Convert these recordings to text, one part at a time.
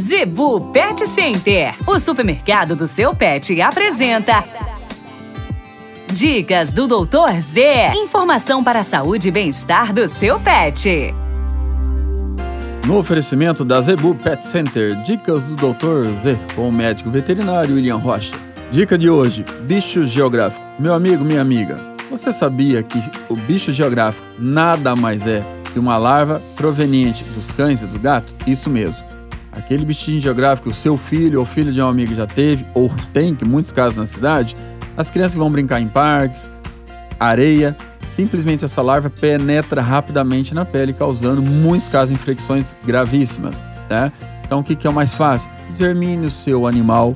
Zebu Pet Center, o supermercado do seu pet, apresenta. Dicas do Doutor Z. Informação para a saúde e bem-estar do seu pet. No oferecimento da Zebu Pet Center, dicas do Dr. Z com o médico veterinário William Rocha. Dica de hoje: bicho geográfico. Meu amigo, minha amiga, você sabia que o bicho geográfico nada mais é que uma larva proveniente dos cães e do gato? Isso mesmo. Aquele bichinho geográfico, o seu filho ou filho de um amigo já teve, ou tem, que muitos casos na cidade, as crianças vão brincar em parques, areia, simplesmente essa larva penetra rapidamente na pele, causando muitos casos infecções gravíssimas. Né? Então, o que, que é o mais fácil? Extermine o seu animal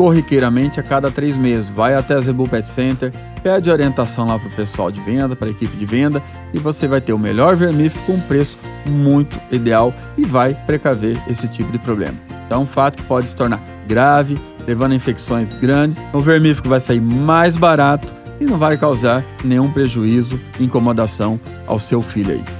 corriqueiramente a cada três meses. Vai até a Zebu Pet Center, pede orientação lá para o pessoal de venda, para a equipe de venda, e você vai ter o melhor vermífugo com um preço muito ideal e vai precaver esse tipo de problema. Então, é um fato que pode se tornar grave, levando a infecções grandes. O vermífugo vai sair mais barato e não vai causar nenhum prejuízo, incomodação ao seu filho aí.